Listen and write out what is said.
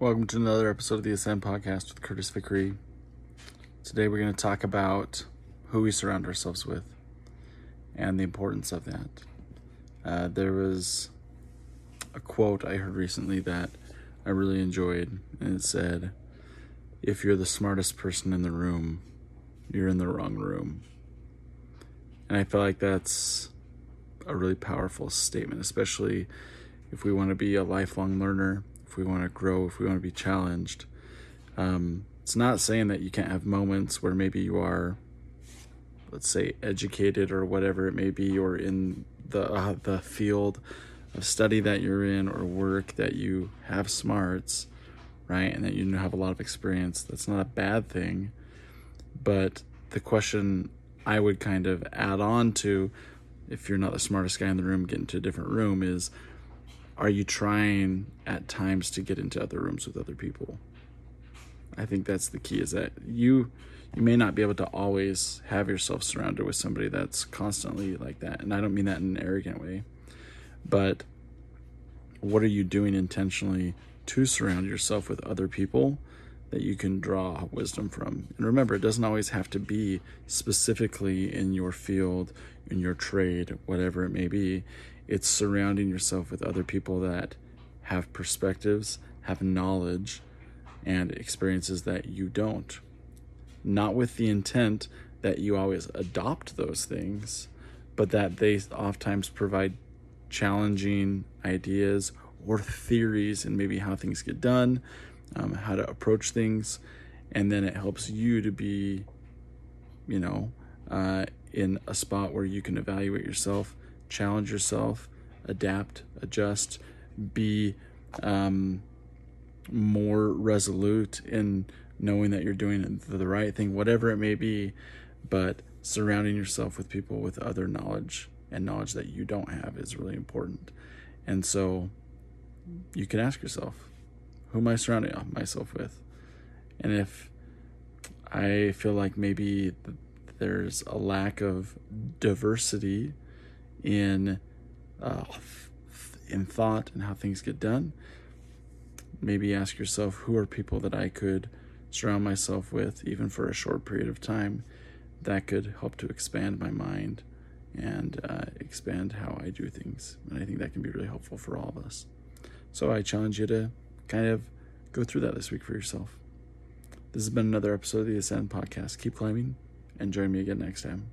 Welcome to another episode of the Ascend Podcast with Curtis Vickery. Today we're going to talk about who we surround ourselves with and the importance of that. Uh, there was a quote I heard recently that I really enjoyed, and it said, If you're the smartest person in the room, you're in the wrong room. And I feel like that's a really powerful statement, especially if we want to be a lifelong learner if we want to grow, if we want to be challenged. Um, it's not saying that you can't have moments where maybe you are, let's say, educated or whatever it may be, or in the uh, the field of study that you're in or work that you have smarts, right, and that you have a lot of experience. That's not a bad thing, but the question I would kind of add on to, if you're not the smartest guy in the room, get into a different room is are you trying at times to get into other rooms with other people? I think that's the key is that you you may not be able to always have yourself surrounded with somebody that's constantly like that. And I don't mean that in an arrogant way. But what are you doing intentionally to surround yourself with other people that you can draw wisdom from? And remember, it doesn't always have to be specifically in your field, in your trade, whatever it may be. It's surrounding yourself with other people that have perspectives, have knowledge, and experiences that you don't. Not with the intent that you always adopt those things, but that they oftentimes provide challenging ideas or theories and maybe how things get done, um, how to approach things, and then it helps you to be, you know, uh, in a spot where you can evaluate yourself challenge yourself, adapt, adjust, be um, more resolute in knowing that you're doing the right thing, whatever it may be, but surrounding yourself with people with other knowledge and knowledge that you don't have is really important. And so you can ask yourself, who am I surrounding myself with? And if I feel like maybe there's a lack of diversity in uh, in thought and how things get done. Maybe ask yourself who are people that I could surround myself with, even for a short period of time, that could help to expand my mind and uh, expand how I do things. And I think that can be really helpful for all of us. So I challenge you to kind of go through that this week for yourself. This has been another episode of the Ascend Podcast. Keep climbing and join me again next time.